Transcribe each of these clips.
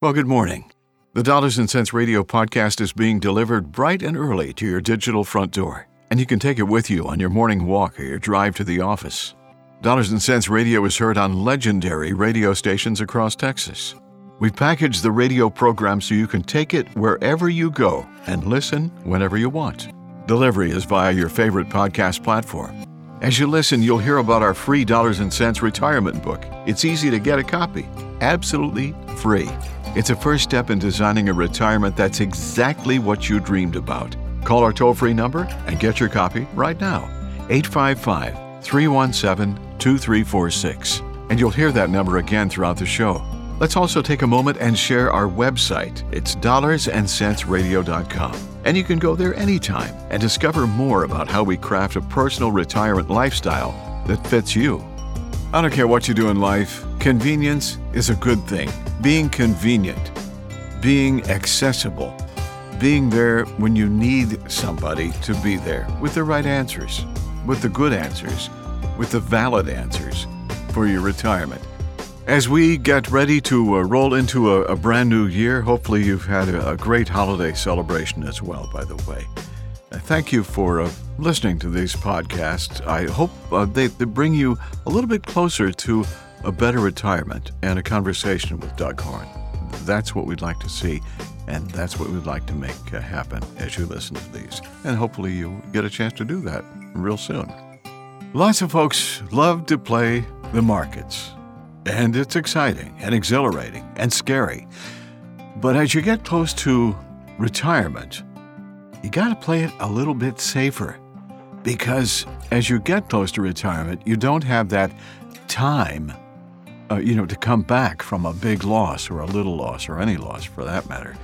Well, good morning. The Dollars and Cents Radio podcast is being delivered bright and early to your digital front door, and you can take it with you on your morning walk or your drive to the office. Dollars and Cents Radio is heard on legendary radio stations across Texas. We've packaged the radio program so you can take it wherever you go and listen whenever you want. Delivery is via your favorite podcast platform. As you listen, you'll hear about our free Dollars and Cents retirement book. It's easy to get a copy, absolutely free. It's a first step in designing a retirement that's exactly what you dreamed about. Call our toll free number and get your copy right now 855 317 2346. And you'll hear that number again throughout the show. Let's also take a moment and share our website. It's dollarsandcentsradio.com. And you can go there anytime and discover more about how we craft a personal retirement lifestyle that fits you. I don't care what you do in life, convenience is a good thing. Being convenient, being accessible, being there when you need somebody to be there with the right answers, with the good answers, with the valid answers for your retirement. As we get ready to uh, roll into a, a, brand new year, hopefully you've had a, a, great holiday celebration as well, by the way. Uh, thank you for uh, listening to these podcasts. I hope uh, they, they bring you a little bit closer to a better retirement and a conversation with Doug Horn. That's what we'd like to see, and that's what we'd like to make uh, happen as you listen to these. And hopefully you get a chance to do that real soon. Lots of folks love to play the markets and it's exciting and exhilarating and scary. But as you get close to retirement, you got to play it a little bit safer because as you get close to retirement, you don't have that time, uh, you know, to come back from a big loss or a little loss or any loss for that matter.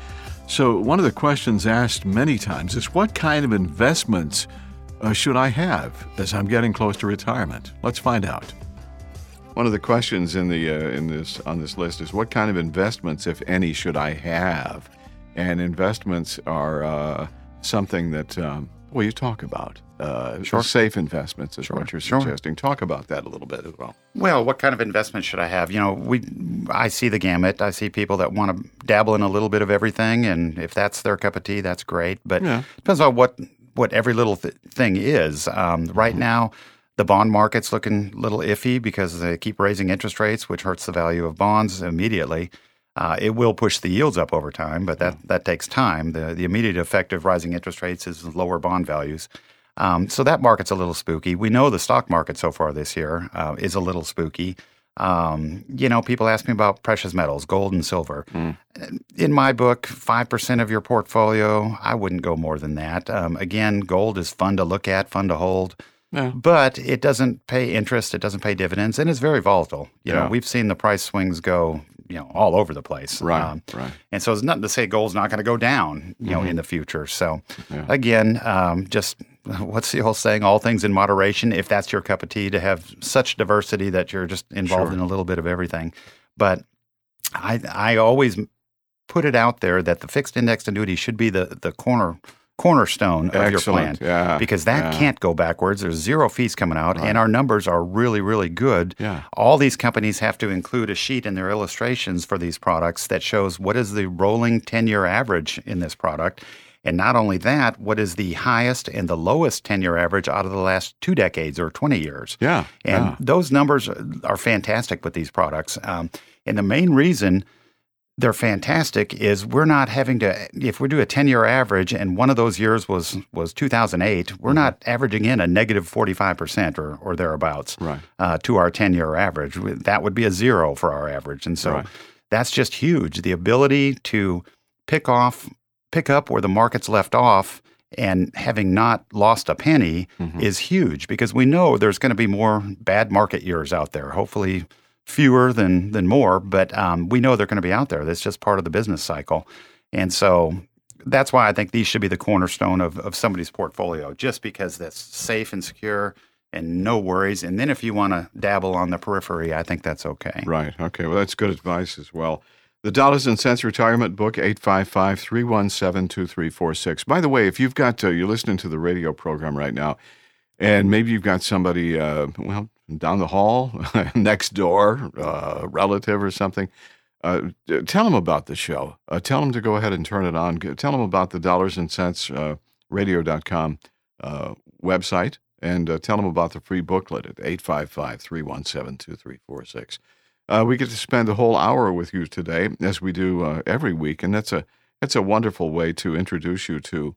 So, one of the questions asked many times is what kind of investments uh, should I have as I'm getting close to retirement? Let's find out. One of the questions in the uh, in this on this list is what kind of investments, if any, should I have? And investments are uh, something that um, well you talk about. Uh, sure. Safe investments is sure. what you're suggesting. Sure. Talk about that a little bit as well. Well, what kind of investment should I have? You know, we I see the gamut. I see people that want to dabble in a little bit of everything, and if that's their cup of tea, that's great. But yeah. depends on what what every little th- thing is. Um, right mm-hmm. now the bond market's looking a little iffy because they keep raising interest rates, which hurts the value of bonds immediately. Uh, it will push the yields up over time, but that, that takes time. The, the immediate effect of rising interest rates is lower bond values. Um, so that market's a little spooky. We know the stock market so far this year uh, is a little spooky. Um, you know, people ask me about precious metals, gold and silver. Mm. In my book, 5% of your portfolio, I wouldn't go more than that. Um, again, gold is fun to look at, fun to hold. Yeah. But it doesn't pay interest, it doesn't pay dividends, and it's very volatile. You yeah. know, we've seen the price swings go, you know, all over the place. Right. Um, right. And so it's nothing to say gold's not going to go down, you know, mm-hmm. in the future. So yeah. again, um, just what's the old saying? All things in moderation. If that's your cup of tea, to have such diversity that you're just involved sure. in a little bit of everything. But I I always put it out there that the fixed indexed annuity should be the the corner cornerstone of Excellent. your plan yeah. because that yeah. can't go backwards. There's zero fees coming out, right. and our numbers are really, really good. Yeah. All these companies have to include a sheet in their illustrations for these products that shows what is the rolling 10 year average in this product. And not only that, what is the highest and the lowest 10 year average out of the last two decades or 20 years? Yeah. And yeah. those numbers are fantastic with these products. Um, and the main reason they're fantastic is we're not having to if we do a 10 year average and one of those years was was 2008 we're mm-hmm. not averaging in a negative 45% or, or thereabouts right. uh, to our 10 year average that would be a zero for our average and so right. that's just huge the ability to pick off pick up where the market's left off and having not lost a penny mm-hmm. is huge because we know there's going to be more bad market years out there hopefully fewer than than more, but um, we know they're going to be out there. That's just part of the business cycle, and so that's why I think these should be the cornerstone of, of somebody's portfolio, just because that's safe and secure and no worries. And then if you want to dabble on the periphery, I think that's okay. Right. Okay. Well, that's good advice as well. The Dollars and Cents Retirement Book, 855 317 2346. By the way, if you've got, uh, you're listening to the radio program right now, and maybe you've got somebody, uh, well, down the hall, next door, uh, relative or something. uh, tell them about the show. Uh, tell them to go ahead and turn it on. Tell them about the dollars and cents uh, radio.com uh, website and uh, tell them about the free booklet at 855 317 2346. Uh, we get to spend a whole hour with you today, as we do uh, every week, and that's a that's a wonderful way to introduce you to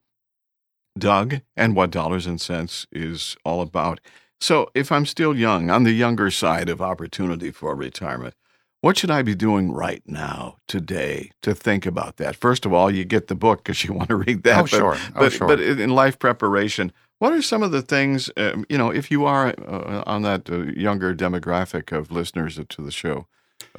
Doug and what dollars and cents is all about. So, if I'm still young, on the younger side of opportunity for retirement, what should I be doing right now, today, to think about that? First of all, you get the book because you want to read that. Oh, but, sure. Oh, but, sure. But in life preparation, what are some of the things, um, you know, if you are uh, on that uh, younger demographic of listeners to the show,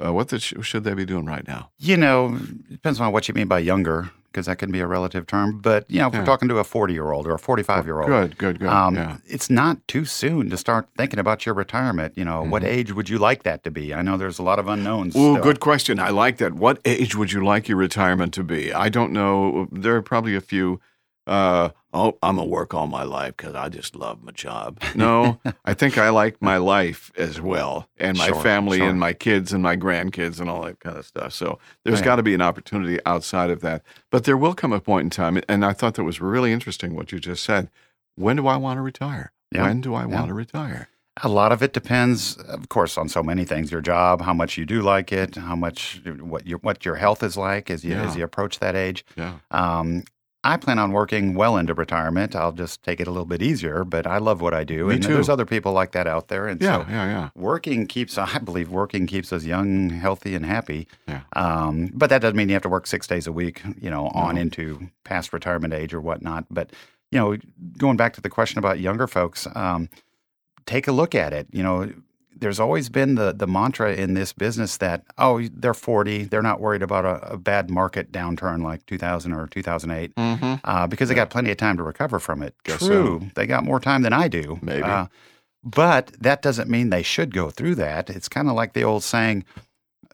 uh, what the, should they be doing right now? You know, it depends on what you mean by younger, because that can be a relative term. But, you know, if yeah. we're talking to a 40 year old or a 45 year old, good, good, good. Um, yeah. It's not too soon to start thinking about your retirement. You know, mm-hmm. what age would you like that to be? I know there's a lot of unknowns. Oh, good question. I like that. What age would you like your retirement to be? I don't know. There are probably a few uh, oh, I'm gonna work all my life because I just love my job. No, I think I like my life as well, and my sure, family, sure. and my kids, and my grandkids, and all that kind of stuff. So there's oh, yeah. got to be an opportunity outside of that. But there will come a point in time, and I thought that was really interesting what you just said. When do I want to retire? Yeah. When do I yeah. want to retire? A lot of it depends, of course, on so many things: your job, how much you do like it, how much what your what your health is like as you yeah. as you approach that age. Yeah. Um, I plan on working well into retirement. I'll just take it a little bit easier, but I love what I do. Me and too. there's other people like that out there. And yeah, so yeah, yeah. working keeps, I believe, working keeps us young, healthy, and happy. Yeah. Um, but that doesn't mean you have to work six days a week, you know, on No. into past retirement age or whatnot. But, you know, going back to the question about younger folks, um, take a look at it. You know, there's always been the the mantra in this business that oh they're 40 they're not worried about a, a bad market downturn like 2000 or 2008 Mm-hmm. uh, because they got plenty of time to recover from it. Guess True, they got more time than I do. Maybe. Uh, but that doesn't mean they should go through that. It's kind of like the old saying.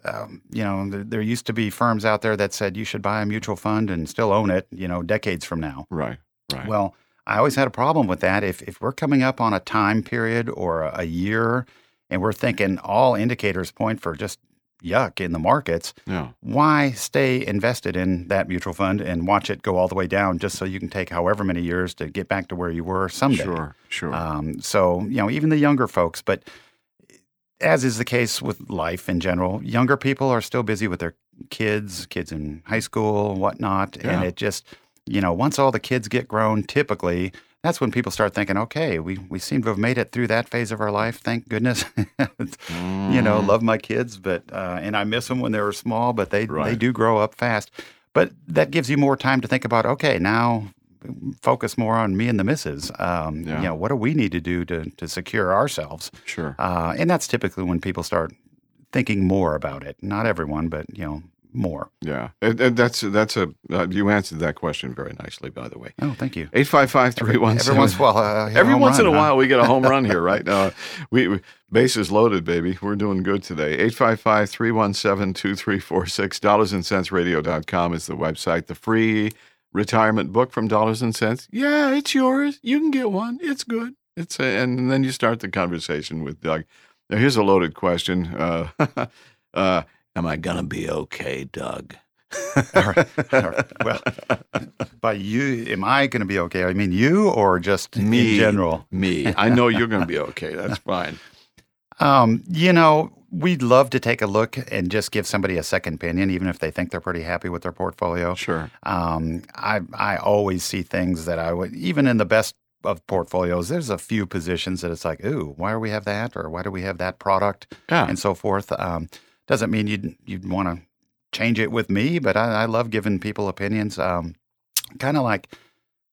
Um, you know, there, there used to be firms out there that said you should buy a mutual fund and still own it. You know, decades from now. Right, right. Well, I always had a problem with that. If if we're coming up on a time period or a, a year, and we're thinking all indicators point for just yuck in the markets, yeah, why stay invested in that mutual fund and watch it go all the way down just so you can take however many years to get back to where you were someday? sure, sure. Um, so, you know, even the younger folks, but as is the case with life in general, younger people are still busy with their kids, kids in high school, whatnot. Yeah. And it just, you know, once all the kids get grown, typically that's when people start thinking, okay, we, we seem to have made it through that phase of our life. Thank goodness. You know, Mm. love my kids, but uh, and I miss them when they were small, but they they do grow up fast. But that gives you more time to think about. Okay, now focus more on me and the missus. Um, Yeah. You know, what do we need to do to to secure ourselves? Sure. Uh, and that's typically when people start thinking more about it. Not everyone, but you know, more. Yeah, and, and that's that's a uh, you answered that question very nicely, by the way. Oh, thank you. Eight five five three one Every once in a while, uh, Every home once in a run, huh? while, we get a home run here, right? Uh, we, we bases loaded, baby. We're doing good today. 855-317-2346. Dollars and cents radio.com is the website. The free retirement book from Dollars and Cents. Yeah, it's yours. You can get one. It's good. It's a, and then you start the conversation with Doug. Now, here's a loaded question. Uh, uh, am I gonna be okay, Doug? All right. All right. Well, by you, am I going to be okay? I mean, you or just Me. in general? Me. I know you're gonna be okay. That's fine. Um, you know, we'd love to take a look and just give somebody a second opinion, even if they think they're pretty happy with their portfolio. Sure. Um, I I always see things that I would even in the best of portfolios. There's a few positions that it's like, ooh, why do we have that, or why do we have that product, Yeah. and so forth. Um, doesn't mean you'd you'd want to change it with me, but I, I love giving people opinions. Um, kind of like,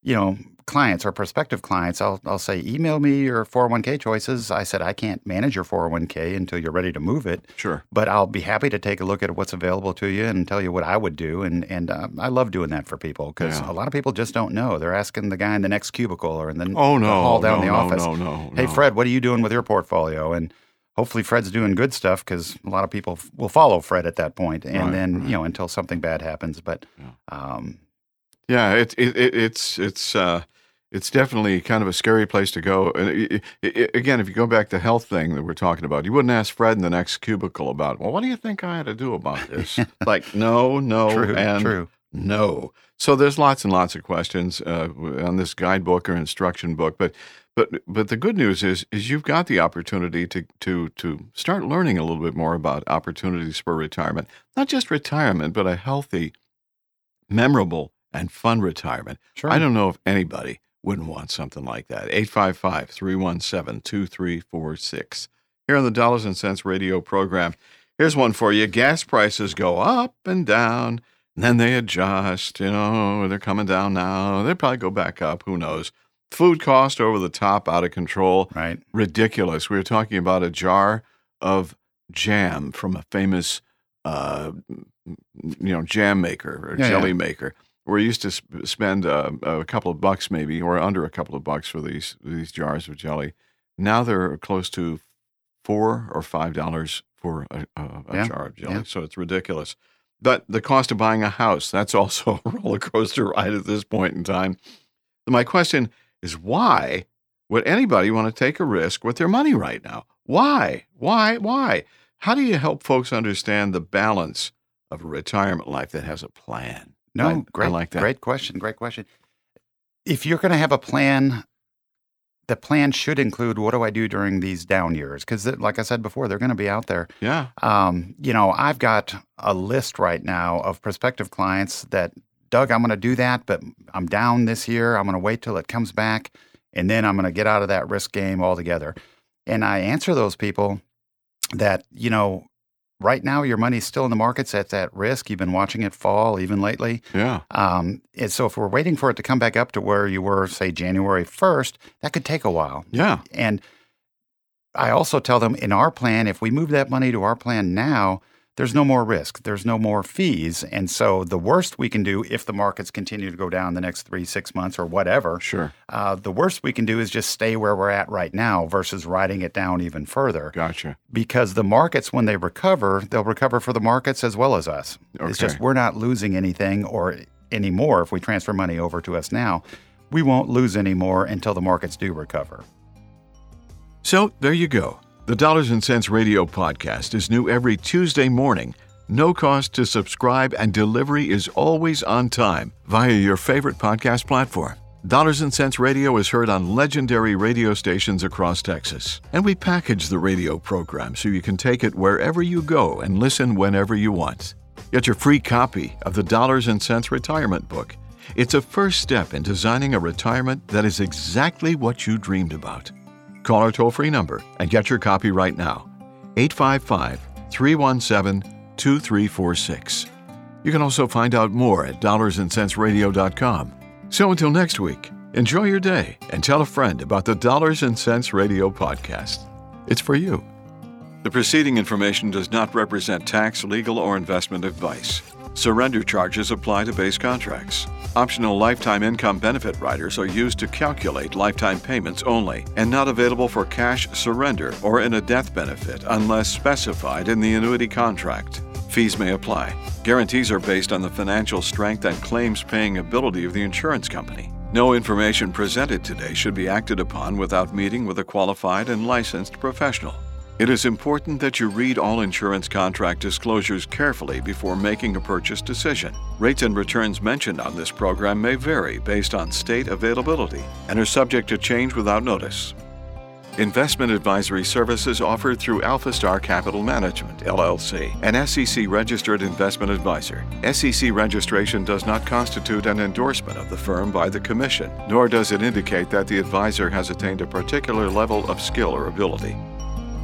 you know, clients or prospective clients. I'll I'll say, email me your 401k choices. I said I can't manage your 401k until you're ready to move it Sure. but I'll be happy to take a look at what's available to you and tell you what I would do. And and uh, I love doing that for people because Yeah. a lot of people just don't know. They're asking the guy in the next cubicle or in the, Oh the no. hall down no, the office. No, no, no, Hey. Fred, what are you doing with your portfolio? And hopefully Fred's doing good stuff because a lot of people f- will follow Fred at that point, and Right, then right. you know until something bad happens. But Yeah. um, Yeah, it, it, it it's it's uh, it's definitely kind of a scary place to go. And again, if you go back to the health thing that we're talking about, you wouldn't ask Fred in the next cubicle about, well, what do you think I had to do about this? like, no, no, true, and true. No. So there's lots and lots of questions uh, on this guidebook or instruction book, but but but the good news is is you've got the opportunity to to to start learning a little bit more about opportunities for retirement. Not just retirement, but a healthy, memorable, and fun retirement. Sure. I don't know if anybody wouldn't want something like that. 855 317 2346. Here on the Dollars and Cents radio program, here's one for you. Gas prices go up and down, and then they adjust. You know, they're coming down now. They'll probably go back up. Who knows? Food cost over the top, out of control. Right. Ridiculous. We were talking about a jar of jam from a famous, uh, you know, jam maker or Yeah, jelly yeah. maker you used to sp- spend uh, a couple of bucks maybe or under a couple of bucks for these these jars of jelly now they're close to four or five dollars for a, a, a Yeah, jar of jelly so it's ridiculous but the cost of buying a house that's also a roller coaster ride at this point in time my question is why would anybody want to take a risk with their money right now why why why how do you help folks understand the balance of a retirement life that has a plan No, I- I great, like that. great question. Great question. If you're going to have a plan, the plan should include what do I do during these down years? Because, like I said before, they're going to be out there. Yeah. Um, you know, I've got a list right now of prospective clients that, Doug, I'm going to do that, but I'm down this year. I'm going to wait till it comes back, and then I'm going to get out of that risk game altogether. And I answer those people that, you know, right now your money's still in the markets at that risk. You've been watching it fall even lately. Yeah. Um, and so if we're waiting for it to come back up to where you were, say, January 1st, that could take a while. Yeah. And I also tell them in our plan, if we move that money to our plan now, there's no more risk, there's no more fees. And so the worst we can do if the markets continue to go down the next three, six months or whatever, Sure. uh, the worst we can do is just stay where we're at right now versus riding it down even further. Gotcha. Because the markets, when they recover, they'll recover for the markets as well as us. Okay. It's just we're not losing anything or anymore if we transfer money over to us now. We won't lose any more until the markets do recover. So there you go. The Dollars and Cents Radio podcast is new every Tuesday morning. No cost to subscribe, and delivery is always on time via your favorite podcast platform. Dollars and Cents Radio is heard on legendary radio stations across Texas, and we package the radio program so you can take it wherever you go and listen whenever you want. Get your free copy of the Dollars and Cents Retirement Book. It's a first step in designing a retirement that is exactly what you dreamed about. Call our toll free number and get your copy right now 855 317 2346. You can also find out more at dollarsandcentsradio.com. So until next week, enjoy your day and tell a friend about the Dollars and Cents Radio podcast. It's for you. The preceding information does not represent tax, legal, or investment advice. Surrender charges apply to base contracts. Optional lifetime income benefit riders are used to calculate lifetime payments only and not available for cash surrender or in a death benefit unless specified in the annuity contract. Fees may apply. Guarantees are based on the financial strength and claims paying ability of the insurance company. No information presented today should be acted upon without meeting with a qualified and licensed professional. It is important that you read all insurance contract disclosures carefully before making a purchase decision. Rates and returns mentioned on this program may vary based on state availability and are subject to change without notice. Investment advisory services offered through AlphaStar Capital Management, LLC, an SEC registered investment advisor. SEC registration does not constitute an endorsement of the firm by the Commission, nor does it indicate that the advisor has attained a particular level of skill or ability.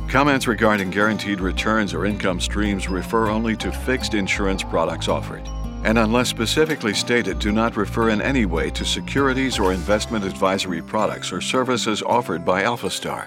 Comments regarding guaranteed returns or income streams refer only to fixed insurance products offered, and unless specifically stated, do not refer in any way to securities or investment advisory products or services offered by AlphaStar.